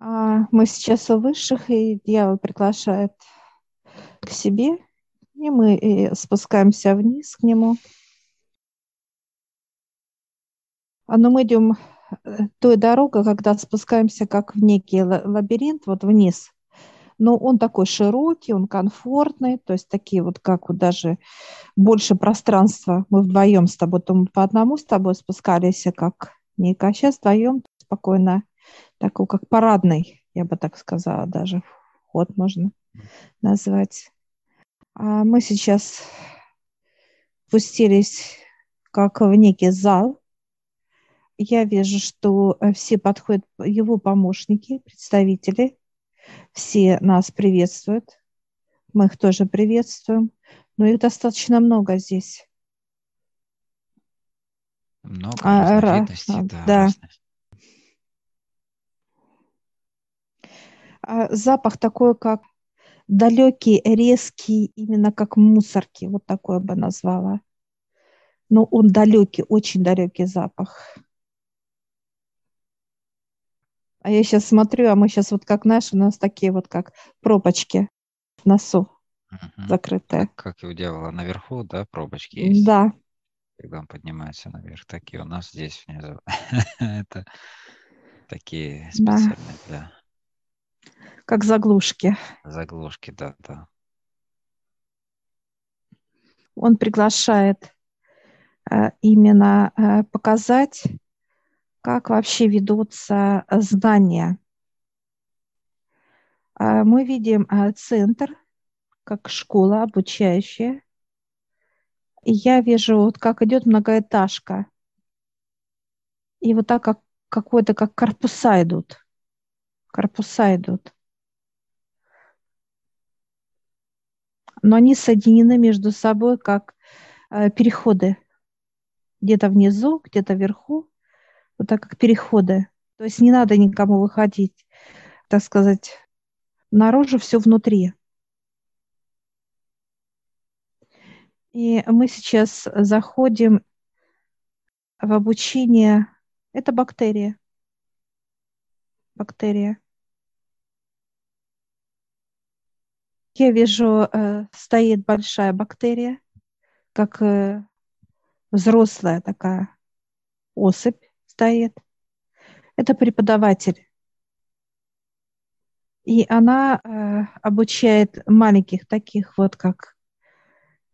А, Мы сейчас у высших, и дьявол приглашает к себе, и мы спускаемся вниз к нему. А, Но мы идем э, той дорогой, когда спускаемся как в некий ла- лабиринт, вот вниз. Но он такой широкий, он комфортный, то есть такие вот как вот даже больше пространства. Мы вдвоем с тобой, то мы по одному с тобой спускались, а как Ника, сейчас вдвоем спокойно, такой как парадный, я бы так сказала, даже вход можно назвать. А мы сейчас спустились как в некий зал. Я вижу, что э, все подходят, его помощники, представители, все нас приветствуют. Мы их тоже приветствуем. Но их достаточно много здесь. Много А, ра- разновидностей, а, да, да. Запах такой, как далекий, резкий, именно как мусорки, вот такой я бы назвала. Но он далекий, очень далекий запах. А я сейчас смотрю, а мы сейчас вот как наши, у нас такие вот как пробочки в носу Мгм. закрытые. Как, как и у дьявола наверху, да, пробочки есть, Да, когда он поднимается наверх, так и у нас здесь внизу. Это такие да, специальные для как заглушки. заглушки, да, да. Он приглашает э, именно э, показать, как вообще ведутся э, знания. А Мы видим центр, как школа обучающая. И я вижу, вот как идет многоэтажка. И вот так как какой-то, как корпуса идут. Корпуса идут. Но они соединены между собой, как э, переходы. Где-то внизу, где-то вверху. Вот так как переходы. То есть не надо никому выходить, так сказать, наружу все внутри. И мы сейчас заходим в обучение. Это бактерия. Бактерия. Я вижу, э, стоит большая бактерия, как э, взрослая такая особь стоит. Это преподаватель. И она э, обучает маленьких таких вот как,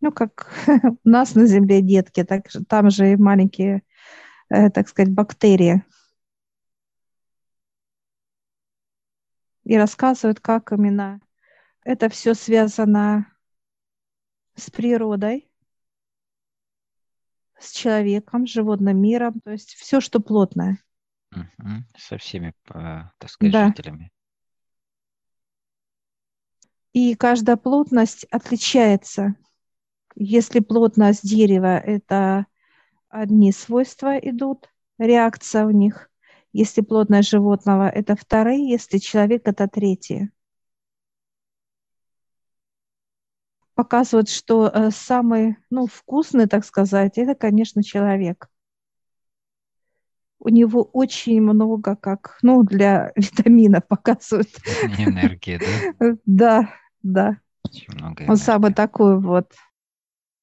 ну, как у нас на Земле детки, так там же и маленькие, э, так сказать, бактерии. И рассказывают, как именно это все связано с природой, с человеком, с животным миром, то есть все, что плотное. Со всеми, э, так сказать, Да. жителями. И каждая плотность отличается. Если плотность дерева – это одни свойства идут, реакция у них. Если плотность животного – это вторые, если человек – это третьи. Показывают, что э, самый ну, вкусный, так сказать, это, конечно, человек. У него очень много, как, ну, для витаминов показывают. Энергии, да? Да, да. Очень много Он самый энергии. такой вот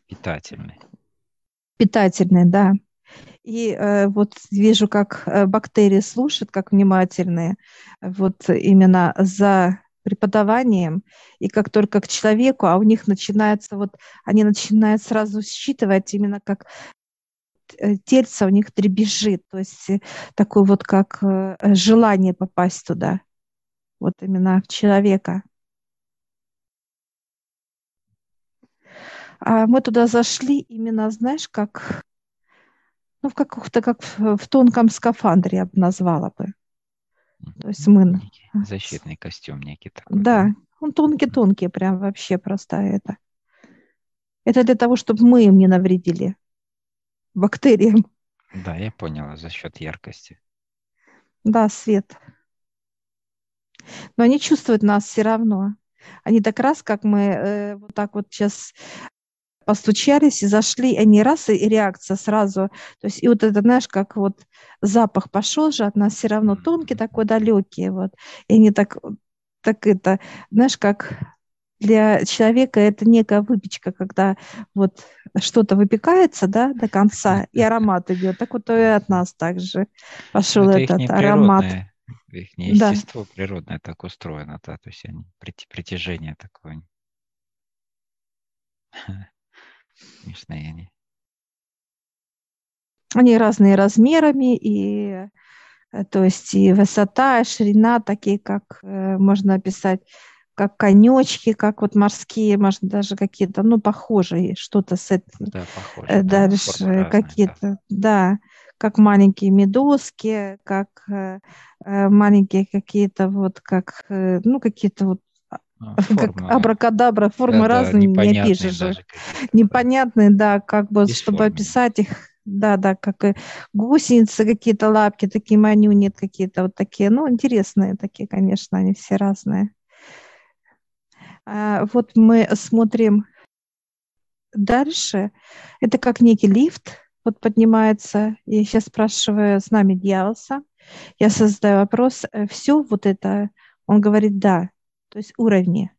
Питательный. питательный, да. И э, вот вижу, как э, бактерии слушают, как внимательные, вот именно за преподаванием, и как только к человеку, а у них начинается вот, они начинают сразу считывать именно как э, тельце у них дребезжит, то есть э, такое вот как желание попасть туда, вот именно в человека. А мы туда зашли именно, знаешь, как, ну, в каком-то, как в, в тонком скафандре, я бы назвала бы. То есть мы... защитный костюм некий такой. Да, он тонкий-тонкий, прям вообще просто это. Это для того, чтобы мы им не навредили, бактериям. Да, я поняла, за счет яркости. Да, свет. Но они чувствуют нас все равно. Они так раз, как мы э, вот так вот сейчас постучались и зашли, они раз, и реакция сразу. То есть, и вот это, знаешь, как вот запах пошел же от нас все равно тонкий, такой далекий, вот. И они так, так это, знаешь, как для человека это некая выпечка, когда вот что-то выпекается, да, до конца, и аромат идет. Так вот и от нас также пошел это этот аромат. Их естество да. природное так устроено, да, то есть они, притяжение такое. Смешные они. Они разные размерами, и э, то есть и высота, и ширина, такие, как э, можно описать, как конечки, как вот морские, может, даже какие-то, ну, похожие, что-то с этим. Да, похоже. Э, дальше да, какие-то, да. да, как маленькие медузки, как маленькие какие-то вот, как, ну, какие-то вот а, как абракадабра, формы да, разные, не опишешь же. Непонятные, да, как бы, чтобы описать их, да, да, как и гусеницы, какие-то лапки, такие манюни, какие-то вот такие, ну, интересные такие, конечно, они все разные. А, вот мы смотрим дальше. Это как некий лифт, вот поднимается. Я сейчас спрашиваю с нами дьяволса. Я создаю вопрос. Э, Все вот это, он говорит да то есть уровни.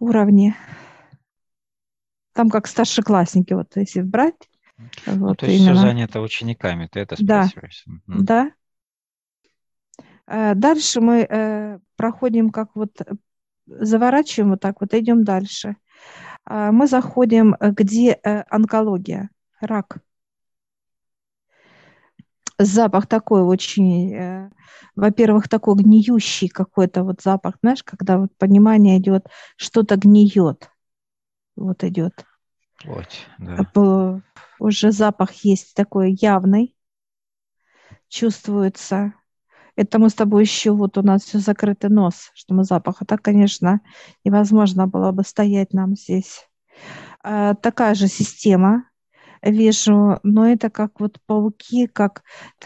Уровни. Там как старшеклассники, вот если брать. Ну, вот, то есть именно. все занято учениками, ты это спрашиваешь. Да, да. Дальше мы э, проходим как вот, заворачиваем вот так вот, идем дальше. Мы заходим, э, где э, онкология, рак запах такой очень, э, во-первых, такой гниющий какой-то вот запах, знаешь, когда вот понимание идет, что-то гниет, вот идет. Плоть, да. Уже запах есть такой явный, чувствуется. Это мы с тобой еще, вот у нас все закрытый нос, что мы запах. А так, конечно, невозможно было бы стоять нам здесь. А, такая же система, вижу, но это как вот пауки, как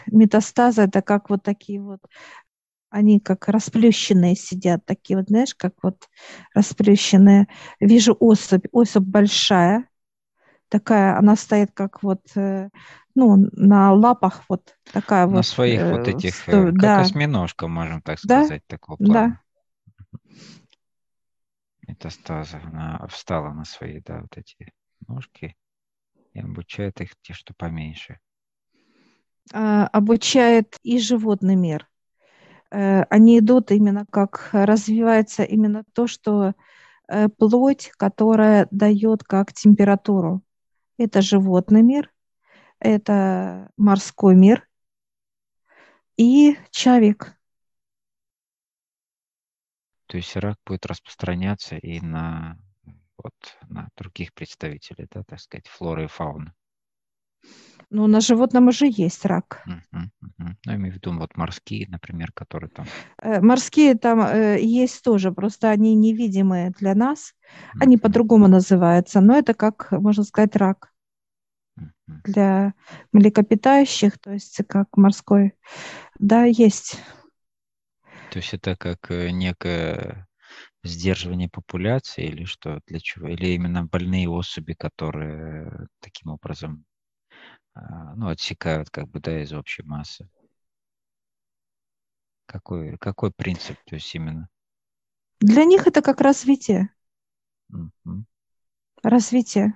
метастазы, это как вот такие вот, они как расплющенные сидят, такие вот, знаешь, как вот расплющенные. Вижу особь, особь большая, такая, она стоит как вот, э, ну, на лапах вот такая на вот. На своих э, вот этих, сто... Э, как да. осьминожка, можем так сказать, да? такого плана. Да. Метастазы, она встала на свои, да, вот эти ножки и обучает их те, что поменьше. А, обучает и животный мир. Э, они идут именно как развивается именно то, что э, плоть, которая дает как температуру. Это животный мир, это морской мир и человек. То есть рак будет распространяться и на вот на других представителей, да, так сказать, флоры и фауны. Ну, на животном уже есть рак. Uh-huh, uh-huh. Ну, я имею в виду вот морские, например, которые там... Э, морские там э, есть тоже, просто они невидимые для нас. Uh-huh. Они по-другому называются, но это как, можно сказать, рак. Для млекопитающих, то есть как морской. Да, есть. То есть это как э, некая сдерживание популяции или что, для чего? Или именно больные особи, которые таким образом а, ну, отсекают как бы, да, из общей массы? Какой, какой принцип, то есть именно? Для них это как развитие. Угу. Развитие.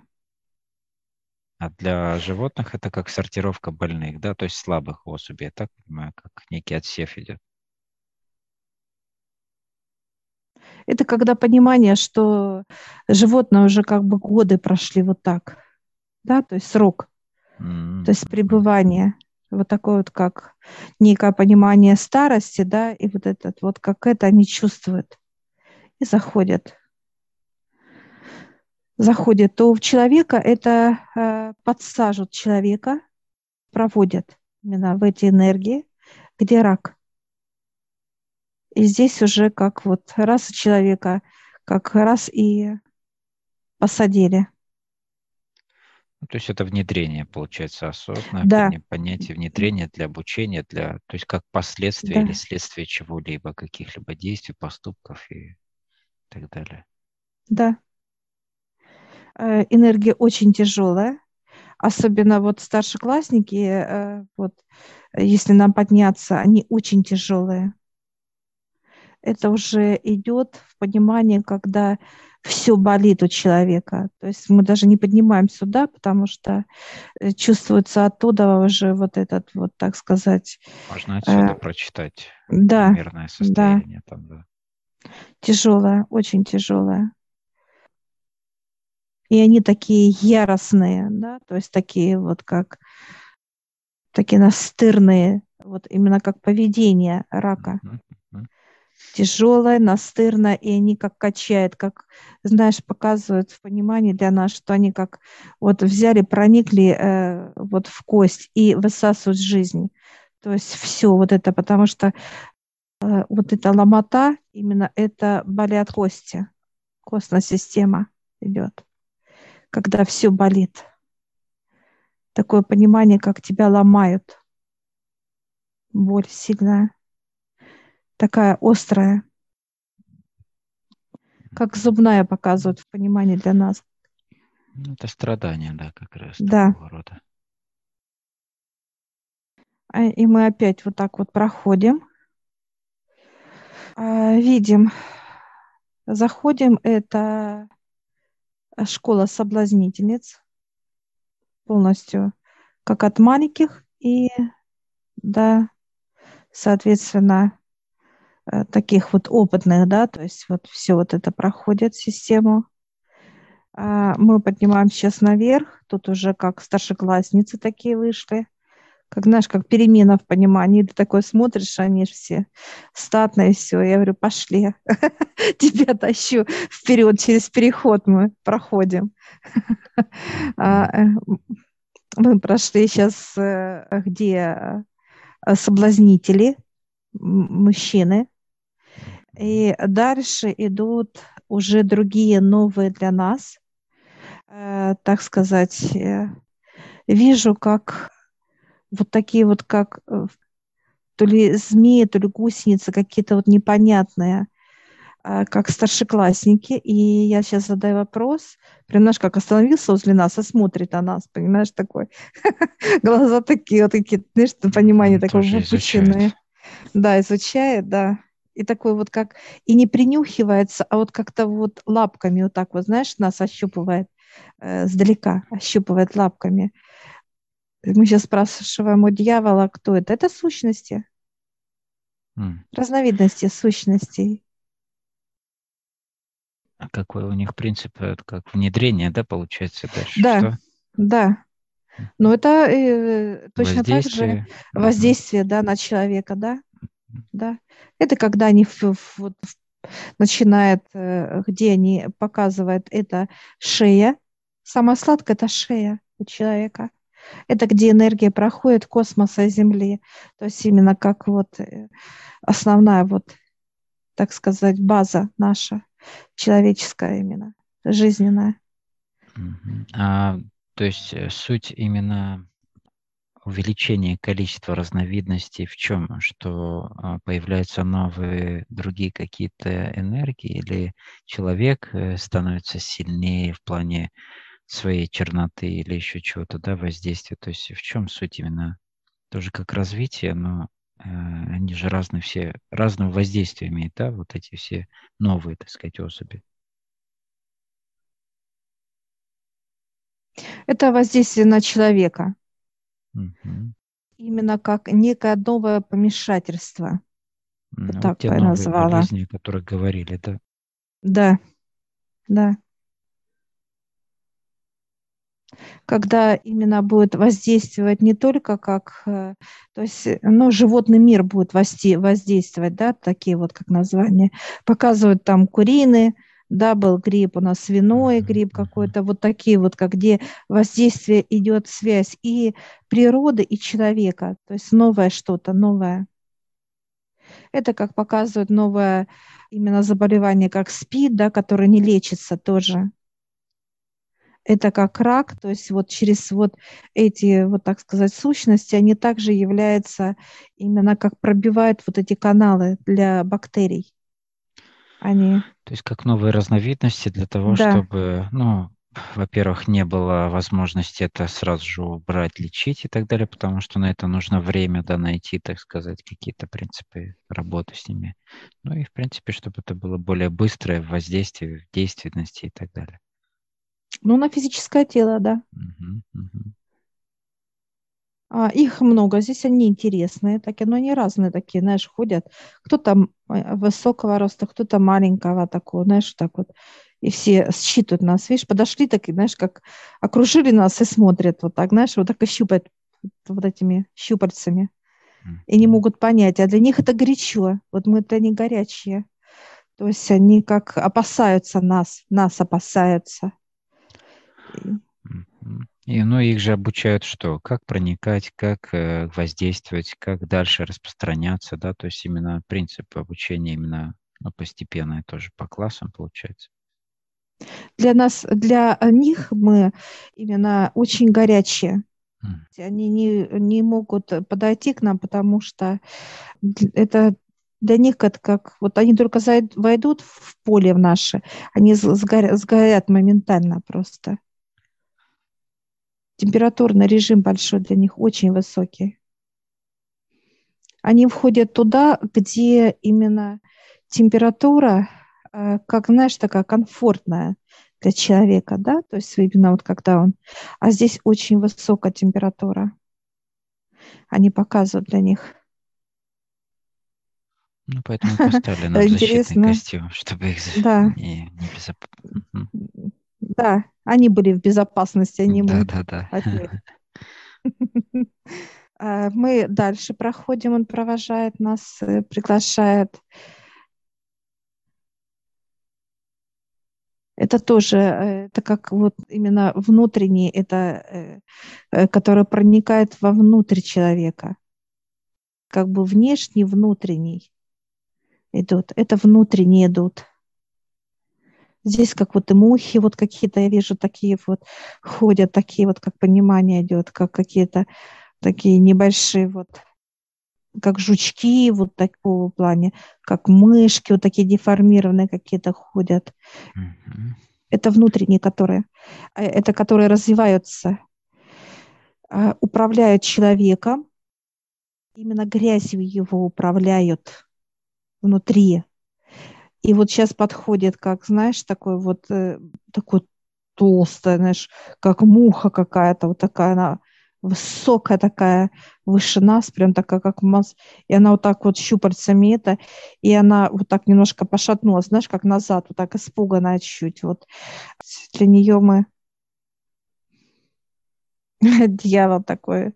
А для животных это как сортировка больных, да, то есть слабых особей, я так понимаю, как некий отсев идет. Это когда понимание, что животное уже как бы годы прошли вот так, да, то есть срок, mm-hmm. то есть пребывание, вот такое вот как некое понимание старости, да, и вот этот вот как это они чувствуют и заходят. Заходят, то в человека это э, подсаживают человека, проводят именно в эти энергии, где рак – и здесь уже как вот раз человека, как раз и посадили. Ну, то есть это внедрение, получается, осознанное да. понятие внедрения для обучения, для, то есть как последствие да. или следствие чего-либо, каких-либо действий, поступков и так далее. Да. Э, энергия очень тяжелая, особенно вот старшеклассники, э, вот если нам подняться, они очень тяжелые. Это уже идет в понимании, когда все болит у человека. То есть мы даже не поднимаем сюда, потому что э, чувствуется оттуда уже вот этот вот, так сказать... Можно отсюда э, прочитать да, примерное состояние. Да. Там, да. Тяжелое, очень тяжелое. И они такие яростные, да, то есть такие вот как такие настырные, вот именно как поведение рака. Mm-hmm тяжелая, настырная, и они как качают, как, знаешь, показывают в понимании для нас, что они как вот взяли, проникли э, вот в кость и высасывают жизнь. То есть все вот это, потому что э, вот эта ломота, именно это болят кости, костная система идет, когда все болит. Такое понимание, как тебя ломают. Боль сильная такая острая, как зубная показывает в понимании для нас. Ну, это страдание, да, как раз да. такого рода. А, и мы опять вот так вот проходим, а, видим, заходим, это школа соблазнительниц полностью, как от маленьких и, да, соответственно, таких вот опытных, да, то есть вот все вот это проходит систему. А, мы поднимаем сейчас наверх, тут уже как старшеклассницы такие вышли, как, знаешь, как перемена в понимании, ты такой смотришь, они же все статные, все, я говорю, пошли, тебя тащу вперед, через переход мы проходим. А, э, мы прошли сейчас, э, где соблазнители, мужчины. И дальше идут уже другие новые для нас, э, так сказать, э, вижу, как вот такие вот, как э, то ли змеи, то ли гусеницы, какие-то вот непонятные, э, как старшеклассники. И я сейчас задаю вопрос, прям, знаешь, как остановился возле нас и смотрит на нас, понимаешь, такой. Глаза такие вот такие, знаешь, понимание такое выпущенное. Да, изучает, да. И такой вот как, и не принюхивается, а вот как-то вот лапками вот так вот, знаешь, нас ощупывает э, сдалека, ощупывает лапками. Мы сейчас спрашиваем у дьявола, кто это. Это сущности. Mm. Разновидности сущностей. А какой у них принцип, э, как внедрение, да, получается дальше? Да, Что? да. Но это э, точно так же воздействие, да, на человека, да, да. Это когда они вот, начинают, э, где они показывают, это шея. Самое сладкое – это шея у человека. Это где энергия проходит космоса Земли. То есть именно как вот э, основная вот, так сказать, база наша, человеческая именно, жизненная. А то есть э, суть именно увеличения количества разновидностей в чем? Что а, появляются новые другие какие-то энергии или человек э, становится сильнее в плане своей черноты или еще чего-то, да, воздействия. То есть в чем суть именно? Тоже как развитие, но э, они же разные все, разного воздействия имеют, да, вот эти все новые, так сказать, особи. Это воздействие на человека. Угу. Именно как некое новое помешательство. Ну, вот так те я назвала. болезни, о которых говорили, да? Да, да. Когда именно будет воздействовать не только как, э, то есть, ну, животный мир будет воздействовать, да, такие вот как названия, показывают там куриные, да, был грипп, у нас свиной грипп какой-то, вот такие вот, как где воздействие идет связь и природы, и человека, то есть новое что-то, новое. Это, как показывает новое именно заболевание, как СПИД, да, которое не лечится тоже. Это как рак, то есть вот через вот эти, вот так сказать, сущности, они также являются именно как пробивают вот эти каналы для бактерий. Они... То есть как новые разновидности для того, да. чтобы, ну, во-первых, не было возможности это сразу же убрать, лечить и так далее, потому что на это нужно время, да, найти, так сказать, какие-то принципы работы с ними. Ну и, в принципе, чтобы это было более быстрое в воздействии, в действенности и так далее. Ну, на физическое тело, да. Угу, угу. А, их много, здесь они интересные, такие, но они разные такие, знаешь, ходят. Кто-то э, высокого роста, кто-то маленького такого, знаешь, так вот. И все считывают нас, видишь, подошли такие, знаешь, как окружили нас и смотрят вот так, знаешь, вот так и щупают вот этими щупальцами. И не могут понять, а для них это горячо, вот мы для них горячие. То есть они как опасаются нас, нас опасаются. И, ну, их же обучают что? Как проникать, как э, воздействовать, как дальше распространяться, да, то есть именно принцип обучения именно ну, постепенное тоже по классам получается. Для нас, для них мы именно очень горячие. Mm. Они не, не могут подойти к нам, потому что это для них это как, вот они только войдут в поле в наше, они сгорят, сгорят моментально просто температурный режим большой для них, очень высокий. Они входят туда, где именно температура, э, как, знаешь, такая комфортная для человека, да, то есть именно вот когда он, а здесь очень высокая температура. Они показывают для них. Ну, поэтому поставили нам защитный костюм, чтобы их да. не, не безопасно. Да, они были в безопасности, они да, мы. Да, да, а, Мы дальше проходим, он провожает нас, э, приглашает. Это тоже, э, это как вот именно внутренний, это, э, который проникает вовнутрь человека. Как бы внешний, внутренний идут. Это внутренние идут. Здесь как вот и мухи вот какие-то, я вижу, такие вот ходят, такие вот, как понимание идет, как какие-то такие небольшие вот как жучки вот такого плане, как мышки вот такие деформированные какие-то ходят. Mm-hmm. Это внутренние, которые, э, это которые развиваются, а, управляют человеком, именно грязью его управляют внутри. И вот сейчас подходит, как, знаешь, такой вот, э, такой толстая, знаешь, как муха какая-то, вот такая она, высокая такая, выше нас, прям такая, как масс. И она вот так вот щупальцами это, и она вот так немножко пошатнулась, знаешь, как назад, вот так испуганная чуть-чуть. Вот для нее мы дьявол такой,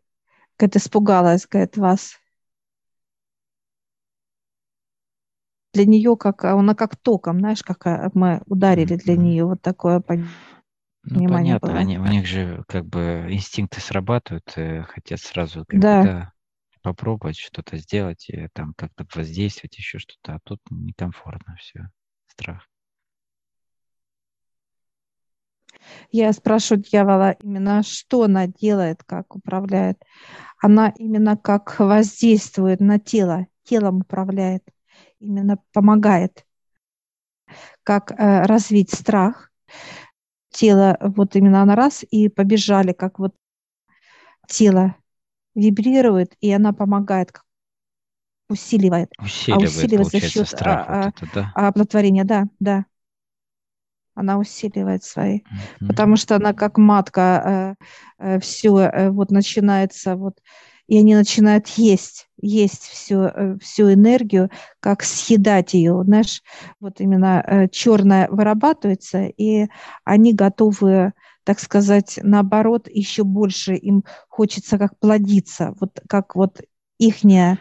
говорит, испугалась, говорит, вас. Для нее как она как током, знаешь, как а, мы ударили для нее вот такое понимание. Ну, понятно, было. они, у них же как бы инстинкты срабатывают, э, хотят сразу как да, попробовать что-то сделать, и там как-то воздействовать, еще что-то, а тут некомфортно все, страх. Я спрашиваю дьявола именно, что она делает, как управляет. Она именно как воздействует на тело, телом управляет именно помогает, как э, развить страх. Тело вот именно на раз и побежали, как вот тело вибрирует, и она помогает, усиливает. Усиливает, а усиливает за счет страх а, вот это, да? оплодотворения, да, да. Она усиливает свои, mm-hmm. потому что она как матка э, э, все э, вот начинается вот и они начинают есть, есть всю, э, всю энергию, как съедать ее. Знаешь, вот именно э, черное вырабатывается, и они готовы, так сказать, наоборот, еще больше им хочется как плодиться, вот как вот ихняя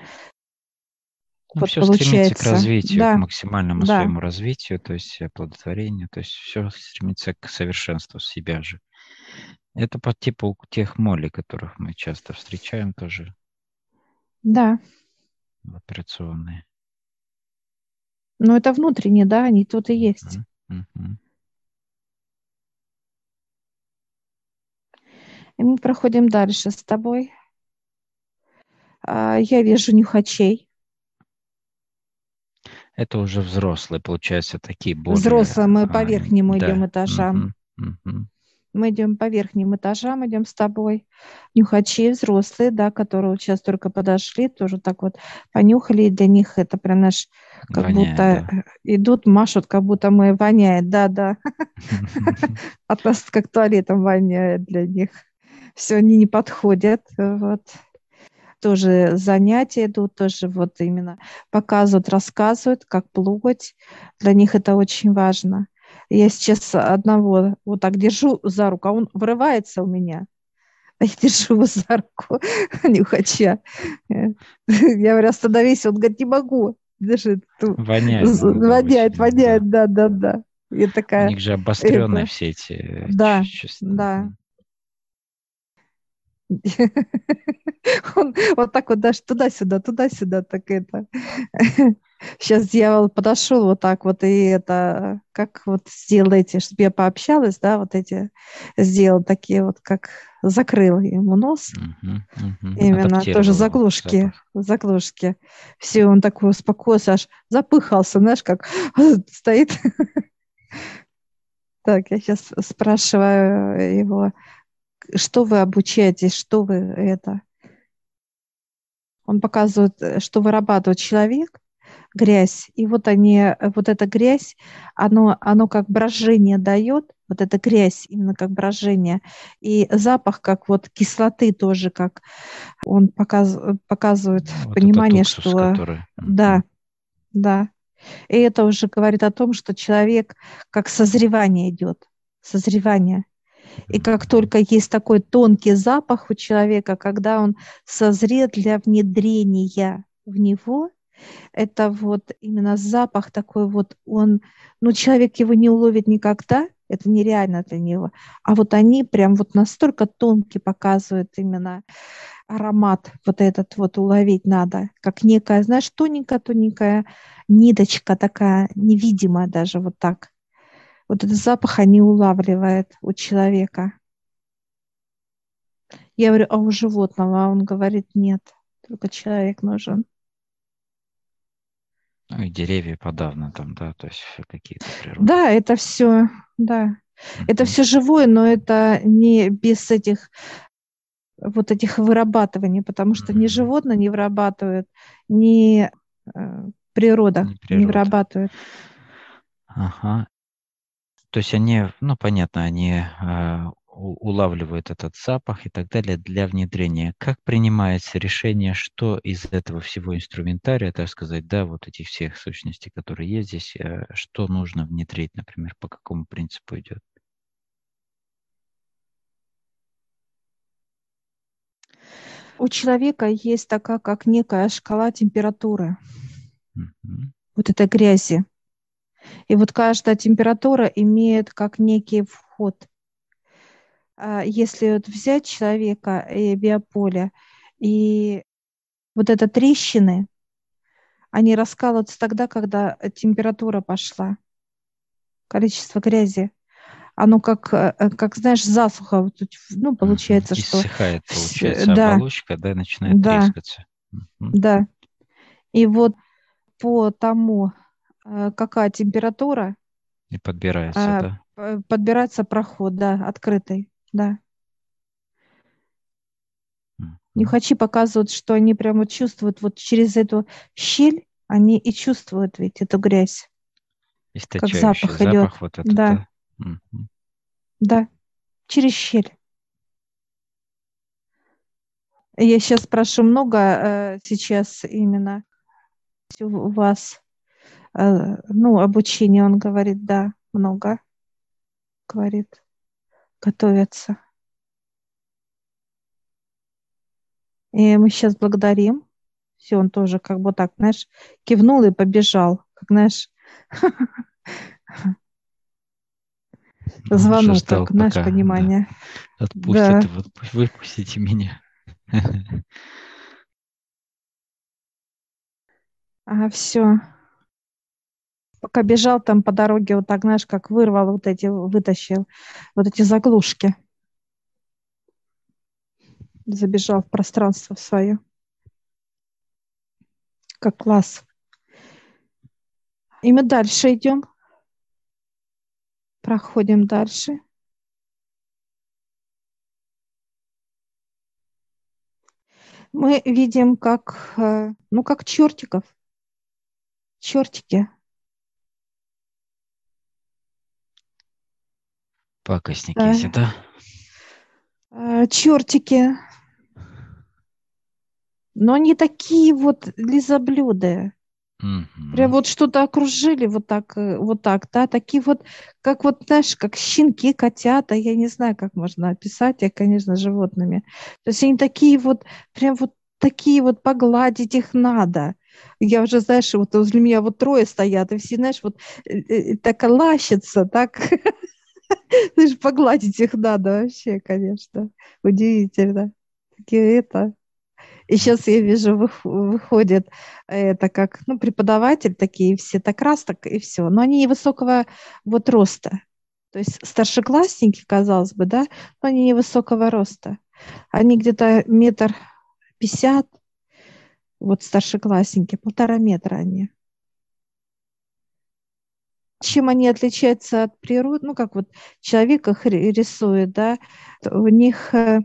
ну, вот все получается. стремится к развитию, да. к максимальному да. своему развитию, то есть оплодотворению, то есть все стремится к совершенству себя же. Это по типу тех молей, которых мы часто встречаем тоже. Да. Операционные. Но это внутренние, да, они тут и есть. Uh-huh. И мы проходим дальше с тобой. А, я вижу нюхачей. Это уже взрослые, получается, такие более... Взрослые, мы по а, верхнему а, идем этажам. Угу, угу. Мы идем по верхним этажам, идем с тобой. Нюхачи взрослые, да, которые вот сейчас только подошли, тоже так вот понюхали, и для них это прям наш, как воняет, будто да. идут, машут, как будто мы воняет, да, да. От нас как туалетом воняет для них. Все, они не подходят, вот тоже занятия идут, тоже вот именно показывают, рассказывают, как плоть. Для них это очень важно. Я сейчас одного вот так держу за руку, а он вырывается у меня. А я держу его за руку, нюхача. Я говорю, остановись, он говорит, не могу. Даже воняет. Воняет, воняет, да, да, да. Я такая, У них же обостренные это... все эти Да, чувства. да. Он вот так вот даже туда-сюда, туда-сюда, так это. Сейчас дьявол подошел вот так вот, и это, как вот сделал эти, чтобы я пообщалась, да, вот эти, сделал такие вот, как закрыл ему нос. Именно тоже заглушки, запах. заглушки. Все, он такой успокоился, аж запыхался, знаешь, как стоит. Так, я сейчас спрашиваю его, что вы обучаетесь, что вы это. Он показывает, э, что вырабатывает человек, грязь, и вот они, э, вот эта грязь, оно, оно как брожение дает, вот эта грязь именно как брожение, и запах как вот кислоты тоже, как он показ, показывает вот понимание, уксус, что... Который... Да, да. И это уже говорит о том, что человек как созревание идет, созревание. И как только есть такой тонкий запах у человека, когда он созрет для внедрения в него, это вот именно запах такой вот, он, ну, человек его не уловит никогда, это нереально для него. А вот они прям вот настолько тонкий показывают именно аромат, вот этот вот уловить надо, как некая, знаешь, тоненькая-тоненькая ниточка такая, невидимая даже вот так вот этот запах они улавливают у человека. Я говорю, а у животного? А он говорит, нет, только человек нужен. Ну и деревья подавно там, да, то есть какие-то природные. Да, это все, да. Mm-hmm. Это все живое, но это не без этих вот этих вырабатываний, потому что mm-hmm. ни животное не вырабатывает, ни э, природа, не, природа не вырабатывает. Ага. То есть они, ну, понятно, они э, улавливают этот запах и так далее для внедрения. Как принимается решение, что из этого всего инструментария, так сказать, да, вот этих всех сущностей, которые есть здесь, э, что нужно внедрить, например, по какому принципу идет? У человека есть такая, как некая шкала температуры. Mm-hmm. Вот этой грязи. И вот каждая температура имеет как некий вход. А если вот взять человека и биополе, и вот это трещины, они раскалываются тогда, когда температура пошла, количество грязи. Оно как, э, как знаешь, засуха, вот, ну, получается, что... Иссыхает, получается, да. оболочка, да, начинает да. трескаться. Да. И вот по тому, Э, какая температура. И подбирается, а, да? Подбирается проход, да, открытый, да. Нюхачи показывают, что они прямо чувствуют вот через эту щель, они и чувствуют ведь эту грязь. Как запах, запах идет. Вот этот, да. Да. да, через щель. Я сейчас спрошу много э, сейчас именно у вас Э, ну, обучение, он говорит, да, много, говорит, готовятся. И мы сейчас благодарим. Все, он тоже как бы так, знаешь, кивнул и побежал, как, знаешь, звонок, как, знаешь, понимание. Отпустите, выпустите меня. Ага, все пока бежал там по дороге, вот так, знаешь, как вырвал вот эти, вытащил вот эти заглушки. Забежал в пространство свое. Как класс. И мы дальше идем. Проходим дальше. Мы видим, как, э, ну, как чертиков. Чертики Пакостники да. эти, да? Э, чертики. Но они такие вот лизоблюдые. Угу. Прям вот что-то окружили вот так, э, вот так, да, такие вот, как вот, знаешь, как щенки, котята, я не знаю, как можно описать их, конечно, животными. То есть они такие вот, прям вот такие вот, погладить их надо. Я уже, знаешь, вот возле меня вот трое стоят, и все, знаешь, вот э, так лащатся, так, знаешь, погладить их надо вообще, конечно, удивительно. Такие это, и сейчас я вижу, выходит это как ну, преподаватель, такие все так раз, так и все. Но они невысокого вот роста. То есть старшеклассники, казалось бы, да, но они невысокого роста. Они где-то метр пятьдесят, вот старшеклассники, полтора метра они. Чем они отличаются от природы, ну, как вот человек их рисует, да, у них э,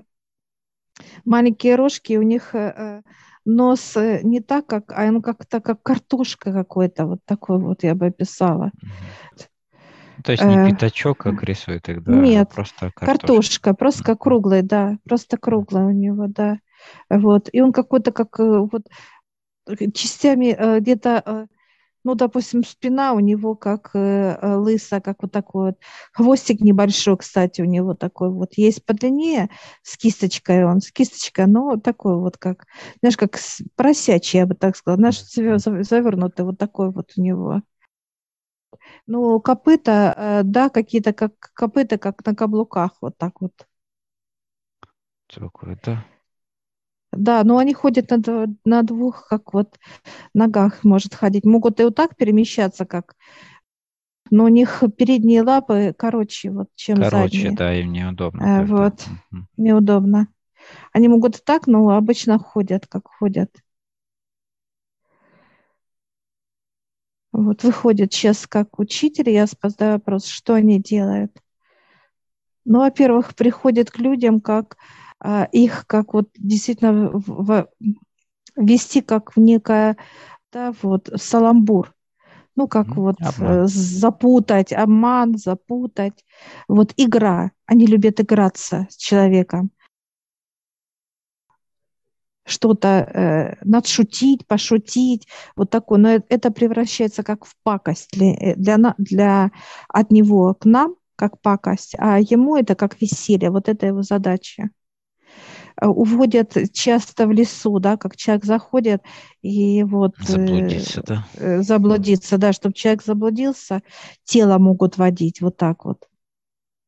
маленькие рожки, у них э, э, нос не так, как, а ну как-то как картошка какой-то, вот такой вот я бы описала. То есть не пятачок, как рисует их, да? А Нет, просто картошка, картошка просто как круглый, да, просто круглый у него, да. Вот, и он какой-то как вот частями где-то ну, допустим, спина у него как э, э, лысая, как вот такой вот. Хвостик небольшой, кстати, у него такой вот. Есть подлиннее с кисточкой он, с кисточкой, но такой вот как, знаешь, как просячий, я бы так сказала. Наш завернутый вот такой вот у него. Ну, копыта, э, да, какие-то как копыта, как на каблуках, вот так вот. Такое, да. Да, но они ходят на, на двух, как вот ногах может ходить. Могут и вот так перемещаться, как но у них передние лапы короче, вот, чем короче, задние. Короче, да, им неудобно. А, вот, угу. неудобно. Они могут и так, но обычно ходят, как ходят. Вот выходит сейчас как учитель, я задаю вопрос, что они делают. Ну, во-первых, приходят к людям как их как вот действительно в, вести как в некое, да, вот, саламбур. Ну, как mm, вот обман. Э, запутать, обман, запутать. Вот игра. Они любят играться с человеком. Что-то э, надшутить, пошутить, вот такое. Но это превращается как в пакость для, э, для, для, от него к нам, как пакость, а ему это как веселье. Вот это его задача. Э, уводят часто в лесу, да, как человек заходит и вот... Э, заблудиться, да? Э, заблудиться, да, чтобы человек заблудился, тело могут водить вот так вот.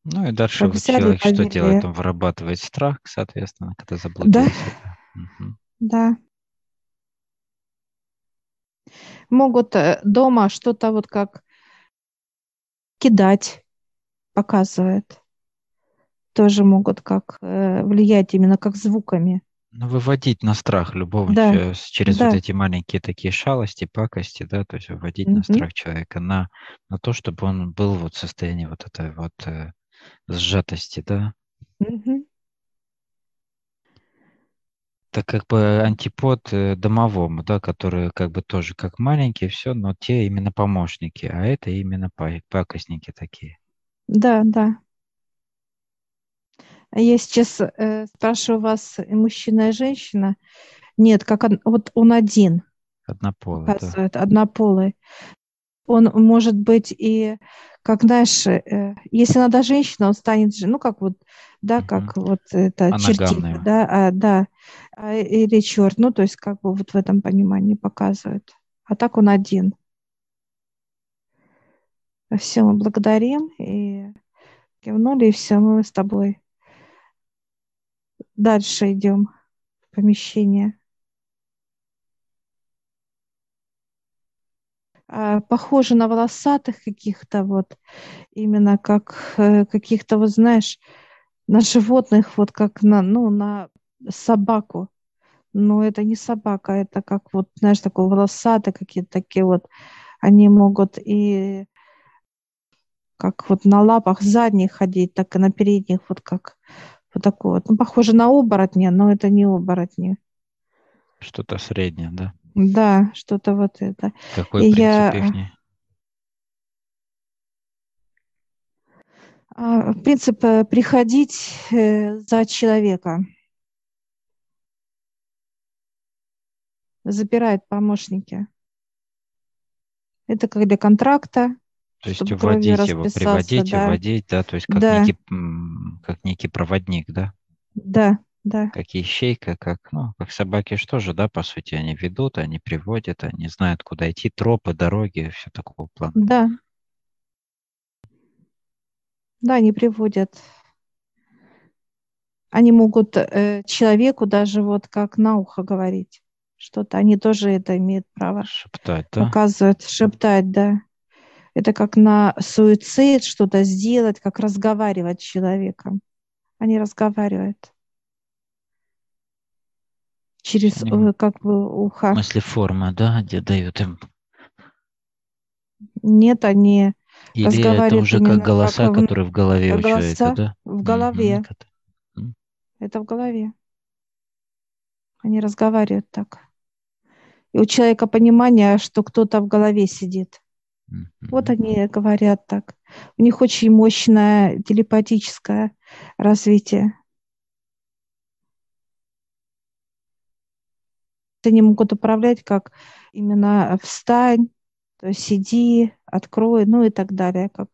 Ну и дальше вот человек что делает? Он вырабатывает страх, соответственно, когда заблудился. Да, угу. да. Могут дома что-то вот как кидать, показывает тоже могут как э, влиять именно как звуками. Ну, выводить на страх любого да. через да. вот эти маленькие такие шалости, пакости, да, то есть выводить mm-hmm. на страх человека, на, на то, чтобы он был вот в состоянии вот этой вот э, сжатости, да. Mm-hmm. Это как бы антипод э, домовому, да, которые как бы тоже как маленькие, все, но те именно помощники, а это именно пакостники такие. Да, да. Я сейчас э, спрашиваю вас, мужчина и женщина. Нет, как он, вот он один. Однополый. Да. однополый. Он может быть и, как знаешь, э, если надо женщина, он станет, ну как вот, да, угу. как вот это чертик, да, а, да, а, или черт, ну то есть как бы вот в этом понимании показывает. А так он один. Все, мы благодарим и кивнули, и все, мы с тобой Дальше идем в помещение. А, похоже на волосатых каких-то вот, именно как э, каких-то, вот знаешь, на животных, вот как на, ну, на собаку. Но это не собака, это как вот, знаешь, такой волосатый, какие-то такие вот, они могут и как вот на лапах задних ходить, так и на передних, вот как вот такое вот. Ну, похоже на оборотня, но это не оборотни. Что-то среднее, да? Да, что-то вот это. Какой И принцип я... ихний? А, принцип э, приходить э, за человека. Забирает помощники. Это как для контракта. То есть вводить его, приводить да. вводить, да, то есть как, да. некий, как некий проводник, да? Да, да. Как ищейка, как, ну, как собаки что же, да, по сути, они ведут, они приводят, они знают, куда идти, тропы, дороги, все такого плана. Да, да, они приводят. Они могут э, человеку даже вот как на ухо говорить что-то. Они тоже это имеют право. Шептать, да? Показывают, шептать, да. Это как на суицид что-то сделать, как разговаривать с человеком. Они разговаривают через э, как бы ухо. Мысли форма, да, где дают им. Нет, они или это уже как голоса, как которые в голове голоса у человека, да? В голове. Mm-hmm. Это в голове. Они разговаривают так. И у человека понимание, что кто-то в голове сидит. Вот они говорят так. У них очень мощное телепатическое развитие. Они могут управлять как именно встань, то есть сиди, открой, ну и так далее, как,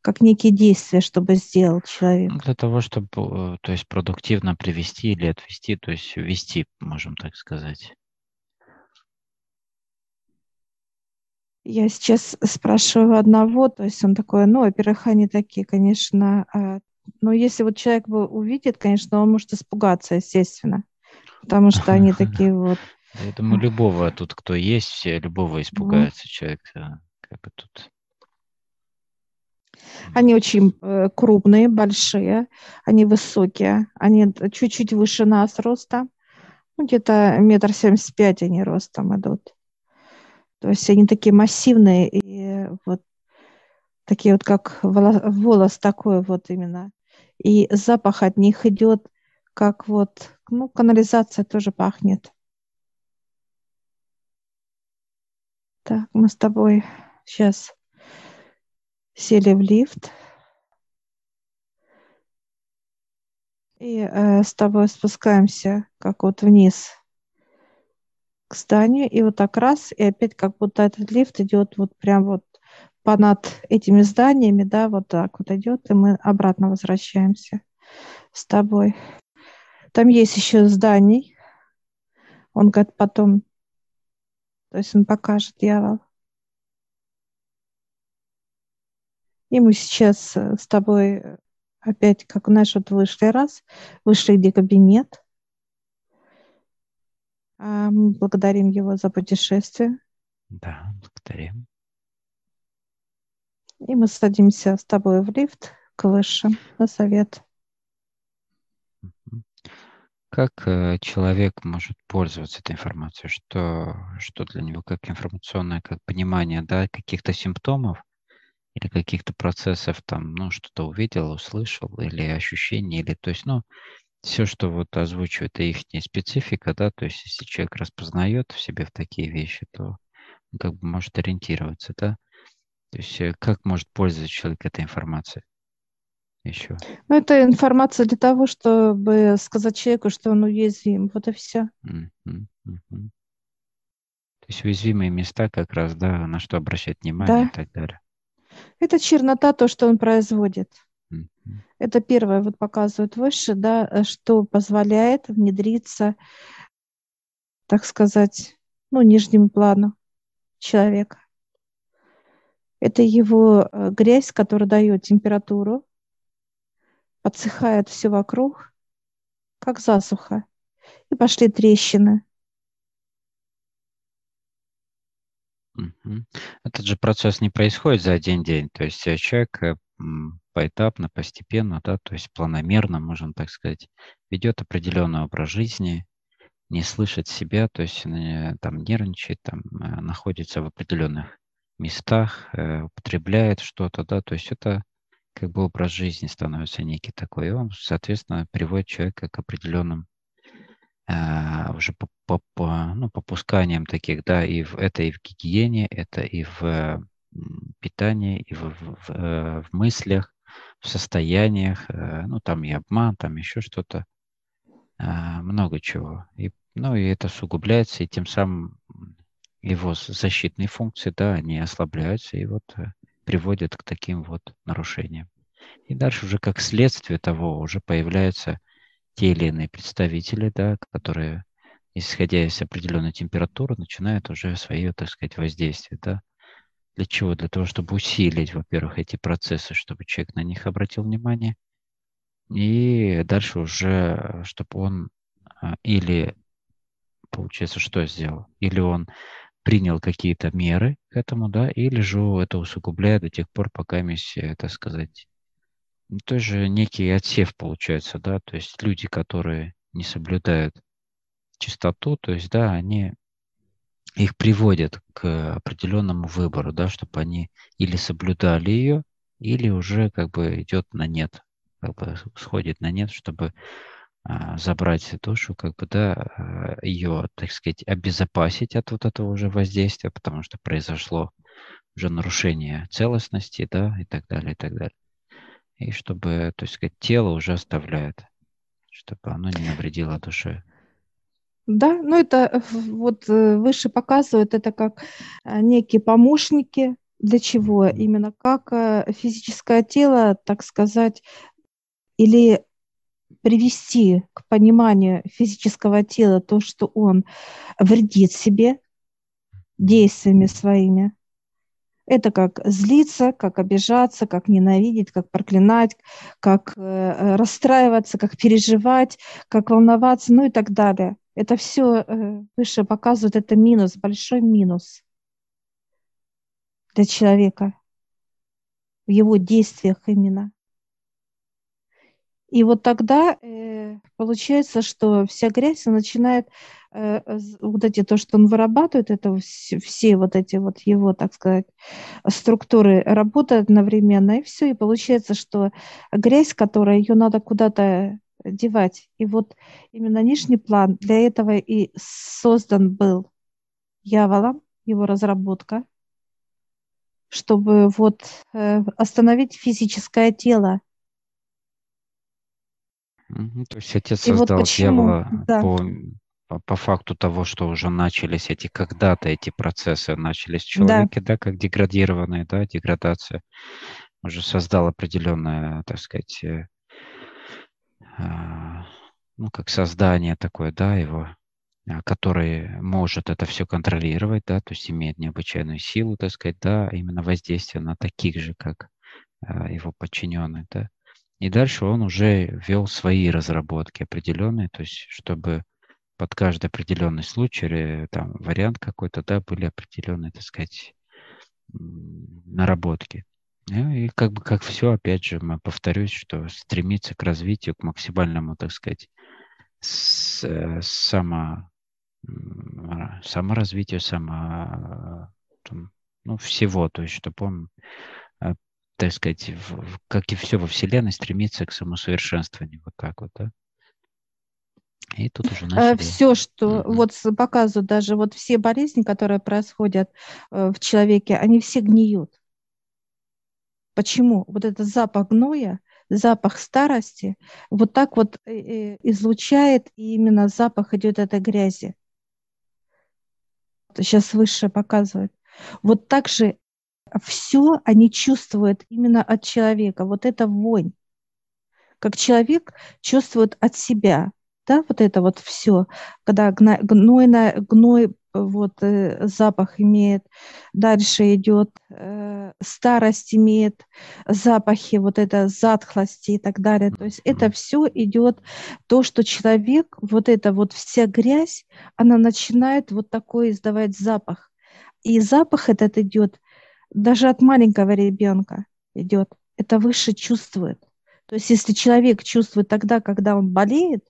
как некие действия, чтобы сделал человек. Для того, чтобы, э, то есть продуктивно привести или отвести, то есть вести, можем так сказать. Я сейчас спрашиваю одного, то есть он такой, ну, во-первых, они такие, конечно, а, но если вот человек увидит, конечно, он может испугаться, естественно, потому что они такие вот я думаю, любого тут, кто есть, все любого испугается человек. Как бы тут. Они очень э, крупные, большие, они высокие, они чуть-чуть выше нас роста, ну, где-то метр семьдесят пять они ростом идут. То есть они такие массивные и вот такие вот как волос, волос такой вот именно. И запах от них идет как вот, ну, канализация тоже пахнет. Так, мы с тобой сейчас сели в лифт. И э, с тобой спускаемся как вот вниз к зданию. И вот так раз, и опять как будто этот лифт идет вот прям вот понад этими зданиями, да, вот так вот идет, и мы обратно возвращаемся с тобой. Там есть еще зданий. Он говорит, потом то есть он покажет дьявол. И мы сейчас э, с тобой опять, как наш вот вышли раз, вышли где кабинет. А мы благодарим его за путешествие. Да, благодарим. И мы садимся с тобой в лифт к высшим на совет. Как э, человек может пользоваться этой информацией? Что, что для него как информационное, как понимание да, каких-то симптомов или каких-то процессов, там, ну, что-то увидел, услышал, или ощущение, или, то есть, ну, все, что вот озвучивает их специфика, да, то есть если человек распознает в себе в такие вещи, то он как бы может ориентироваться, да. То есть э, как может пользоваться человек этой информацией? еще? Ну, это информация для того, чтобы сказать человеку, что он уязвим. Вот и все. Mm-hmm. Mm-hmm. То есть уязвимые места как раз, да, на что обращать внимание да. и так далее. Это чернота, то, что он производит. Mm-hmm. Это первое, вот показывает выше, да, что позволяет внедриться, так сказать, ну, нижнему плану человека. Это его э, грязь, которая дает температуру, подсыхает все вокруг, как засуха, и пошли трещины. Этот же процесс не происходит за один день, то есть э, человек э, поэтапно, постепенно, да, то есть планомерно, можно так сказать, ведет определенный образ жизни, не слышит себя, то есть э, там нервничает, там находится в определенных местах, употребляет что-то, да, то есть это как бы образ жизни становится некий такой, и он, соответственно, приводит человека к определенным а, уже по, по, по, ну, попусканием таких, да, и в, это и в гигиене, это и в питании, и в, в, в, э, в мыслях, в состояниях, э, ну, там и обман, там еще что-то, а, много чего. И, ну, и это усугубляется, и тем самым его защитные функции, да, они ослабляются и вот э, приводят к таким вот нарушениям. И дальше уже как следствие того уже появляются те или иные представители, да, которые, исходя из определенной температуры, начинают уже свое, так сказать, воздействие, да. Для чего? Для того, чтобы усилить, во-первых, эти процессы, чтобы человек на них обратил внимание, и дальше уже, чтобы он а, или, получается, что сделал? Или он принял какие-то меры к этому, да, или же это усугубляет до тех пор, пока миссия, так сказать, ну, тоже некий отсев получается, да, то есть люди, которые не соблюдают чистоту, то есть, да, они их приводят к определенному выбору, да, чтобы они или соблюдали ее, или уже как бы идет на нет, как бы сходит на нет, чтобы а, забрать душу, как бы, да, а, ее, так сказать, обезопасить от вот этого уже воздействия, потому что произошло уже нарушение целостности, да, и так далее, и так далее. И чтобы, то есть сказать, тело уже оставляет, чтобы оно не навредило душе. Да, ну это вот э, выше показывают это как э, некие помощники, для чего? Именно как э, физическое тело, так сказать, или привести к пониманию физического тела то, что он вредит себе действиями своими. Это как злиться, как обижаться, как ненавидеть, как проклинать, как э, расстраиваться, как переживать, как волноваться, ну и так далее. Это все э, выше показывает, это минус, большой минус для человека в его действиях именно. И вот тогда э, получается, что вся грязь начинает э, вот эти то, что он вырабатывает, это все, все вот эти вот его, так сказать, структуры работают одновременно, и все, и получается, что грязь, которая ее надо куда-то девать. И вот именно нижний план для этого и создан был Яволом, его разработка, чтобы вот э, остановить физическое тело, то есть отец И создал вот дьявола да. по, по, по факту того, что уже начались эти, когда-то эти процессы начались в человеке, да, да как деградированные, да, деградация, уже создал определенное, так сказать, э, ну, как создание такое, да, его, а, который может это все контролировать, да, то есть имеет необычайную силу, так сказать, да, именно воздействие на таких же, как э, его подчиненные, да. И дальше он уже ввел свои разработки определенные, то есть чтобы под каждый определенный случай, там вариант какой-то, да, были определенные, так сказать, наработки. Ну и как бы как все, опять же, мы повторюсь, что стремиться к развитию, к максимальному, так сказать, с, э, само, саморазвитию, само, ну, всего, то есть чтобы он э, так сказать, в, как и все во Вселенной, стремится к самосовершенствованию. Вот так вот, да? И тут уже э, начали... Все, что mm-hmm. вот показывают даже вот все болезни, которые происходят э, в человеке, они все гниют. Почему? Вот этот запах гноя, запах старости, вот так вот э, излучает, и именно запах идет этой грязи. Сейчас выше показывает. Вот так же все они чувствуют именно от человека. Вот это вонь. Как человек чувствует от себя. Да, вот это вот все, когда гнойная, гной вот э, запах имеет, дальше идет э, старость имеет запахи, вот это затхлости и так далее. То есть это все идет то, что человек, вот эта вот вся грязь, она начинает вот такой издавать запах. И запах этот идет даже от маленького ребенка идет. Это выше чувствует. То есть если человек чувствует тогда, когда он болеет,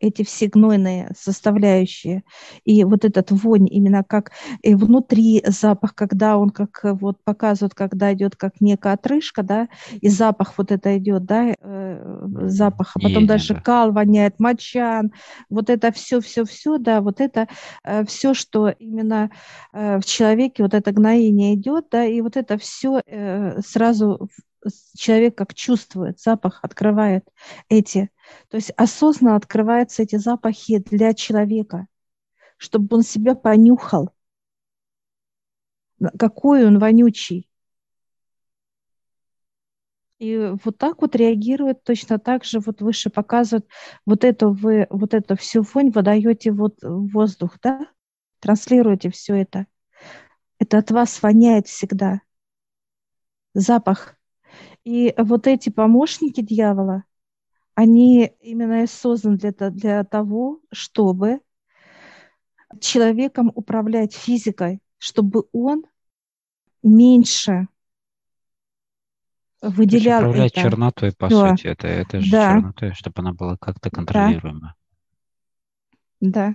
эти все гнойные составляющие. И вот этот вонь именно как и внутри запах, когда он как э, вот показывает, когда идет как некая отрыжка, да, и запах вот это идет, да, э, запах, а потом Едет, даже да. кал воняет, мочан, вот это все, все, все, да, вот это э, все, что именно э, в человеке, вот это гноение идет, да, и вот это все э, сразу человек как чувствует, запах открывает эти. То есть осознанно открываются эти запахи для человека, чтобы он себя понюхал, какой он вонючий. И вот так вот реагирует точно так же, вот выше показывают, вот эту вы, вот эту всю вонь вы даете вот воздух, да, транслируете все это. Это от вас воняет всегда. Запах и вот эти помощники дьявола, они именно и созданы для, для того, чтобы человеком управлять физикой, чтобы он меньше выделял То управлять это. чернотой, по да. сути, это, это же да. чернотой, чтобы она была как-то контролируема. Да.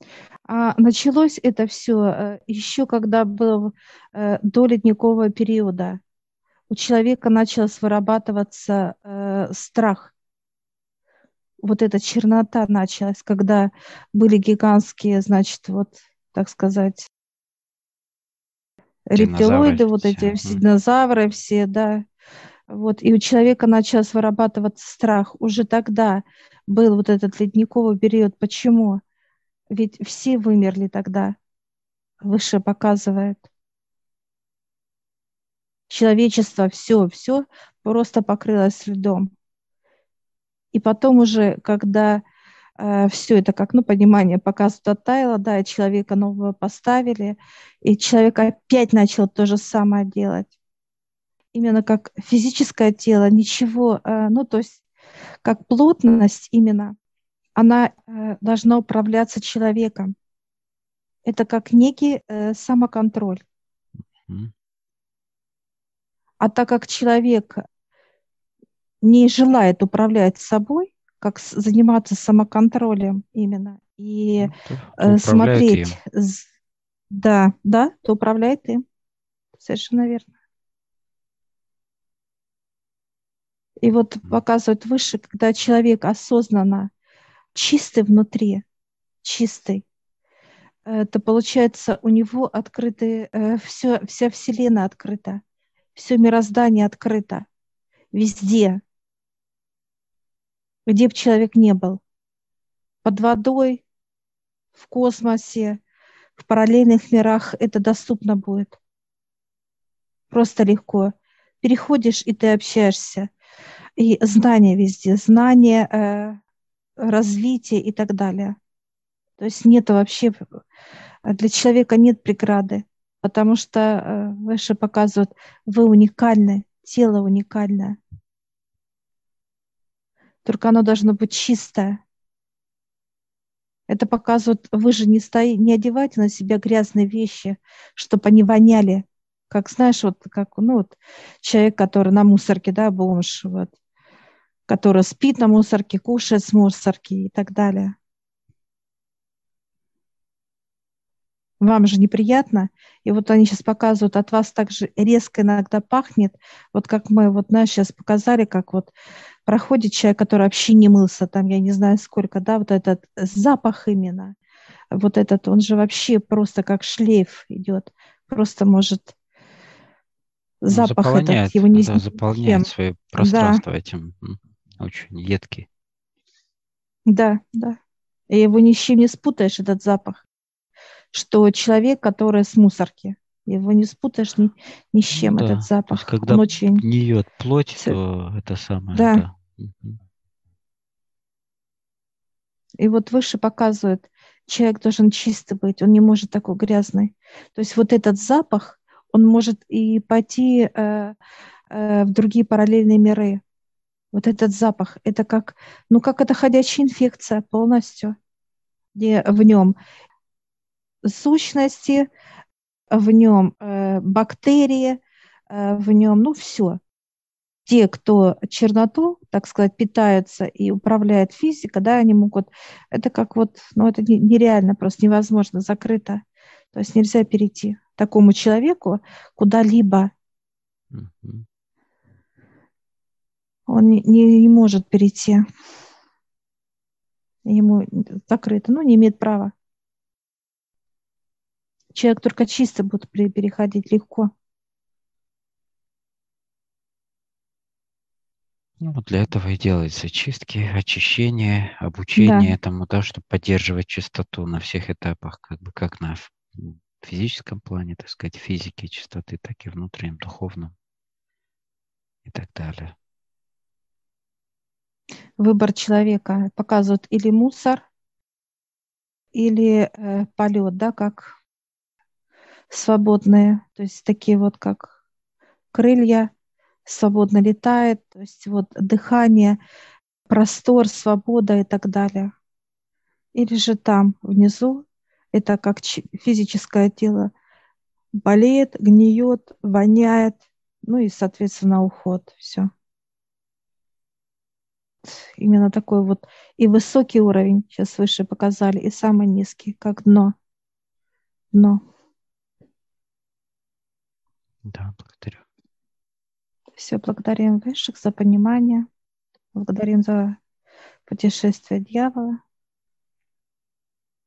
да. А началось это все э, еще когда был э, до ледникового периода у человека началось вырабатываться э, страх. Вот эта чернота началась, когда были гигантские, значит, вот, так сказать, рептилоиды, вот эти все, динозавры все, да. Вот, и у человека начался вырабатываться страх. Уже тогда был вот этот ледниковый период. Почему? Ведь все вымерли тогда. Выше показывает человечество, все, все просто покрылось льдом. И потом уже, когда э, все это, как, ну, понимание показывает оттаяло, да, и человека нового поставили, и человек опять начал то же самое делать. Именно как физическое тело, ничего, э, ну, то есть как плотность именно, она э, должна управляться человеком. Это как некий э, самоконтроль. Mm-hmm. А так как человек не желает управлять собой, как заниматься самоконтролем именно, и ну, смотреть, им. да, да, то управляет им. Совершенно верно. И вот показывают выше, когда человек осознанно чистый внутри, чистый, это получается у него открыты, э, все, вся Вселенная открыта все мироздание открыто. Везде. Где бы человек не был. Под водой, в космосе, в параллельных мирах это доступно будет. Просто легко. Переходишь, и ты общаешься. И знания везде, знания, э, развитие и так далее. То есть нет вообще, для человека нет преграды потому что э, выше показывают, вы уникальны, тело уникальное. Только оно должно быть чистое. Это показывает, вы же не, стои, не одевайте на себя грязные вещи, чтобы они воняли. Как знаешь, вот как ну, вот, человек, который на мусорке, да, бомж, вот, который спит на мусорке, кушает с мусорки и так далее. Вам же неприятно, и вот они сейчас показывают, от вас также резко иногда пахнет, вот как мы вот, знаешь, сейчас показали, как вот проходит человек, который вообще не мылся, там, я не знаю сколько, да, вот этот запах именно, вот этот, он же вообще просто как шлейф идет, просто может ну, запах заполняет, этот, его не да, заполняет свое пространство да. этим, очень едкий. Да, да. И его ни с чем не спутаешь, этот запах что человек, который с мусорки, его не спутаешь ни, ни с чем, да. этот запах. То есть, когда Он очень... гниет плоть, то это самое. Да. да. И вот выше показывают, человек должен чистый быть, он не может такой грязный. То есть вот этот запах, он может и пойти э, э, в другие параллельные миры. Вот этот запах, это как, ну как это ходячая инфекция полностью, где в нем сущности, в нем э, бактерии, э, в нем, ну, все. те, кто черноту, так сказать, питаются и управляет физика, да, они могут, это как вот, ну это нереально, просто невозможно, закрыто. То есть нельзя перейти такому человеку куда-либо. Он не, не, не может перейти. Ему закрыто, ну, не имеет права. Человек только чисто будет переходить легко. Ну, вот для этого и делаются чистки, очищение, обучение да. этому, да, чтобы поддерживать чистоту на всех этапах, как бы как на физическом плане, так сказать, физики чистоты, так и внутреннем, духовном и так далее. Выбор человека показывает или мусор, или э, полет, да, как свободные, то есть такие вот как крылья, свободно летает, то есть вот дыхание, простор, свобода и так далее. Или же там внизу, это как физическое тело, болеет, гниет, воняет, ну и, соответственно, уход. Все. Именно такой вот и высокий уровень сейчас выше показали, и самый низкий, как дно. Дно. Да, благодарю. Все, благодарим высших за понимание. Благодарим за путешествие дьявола.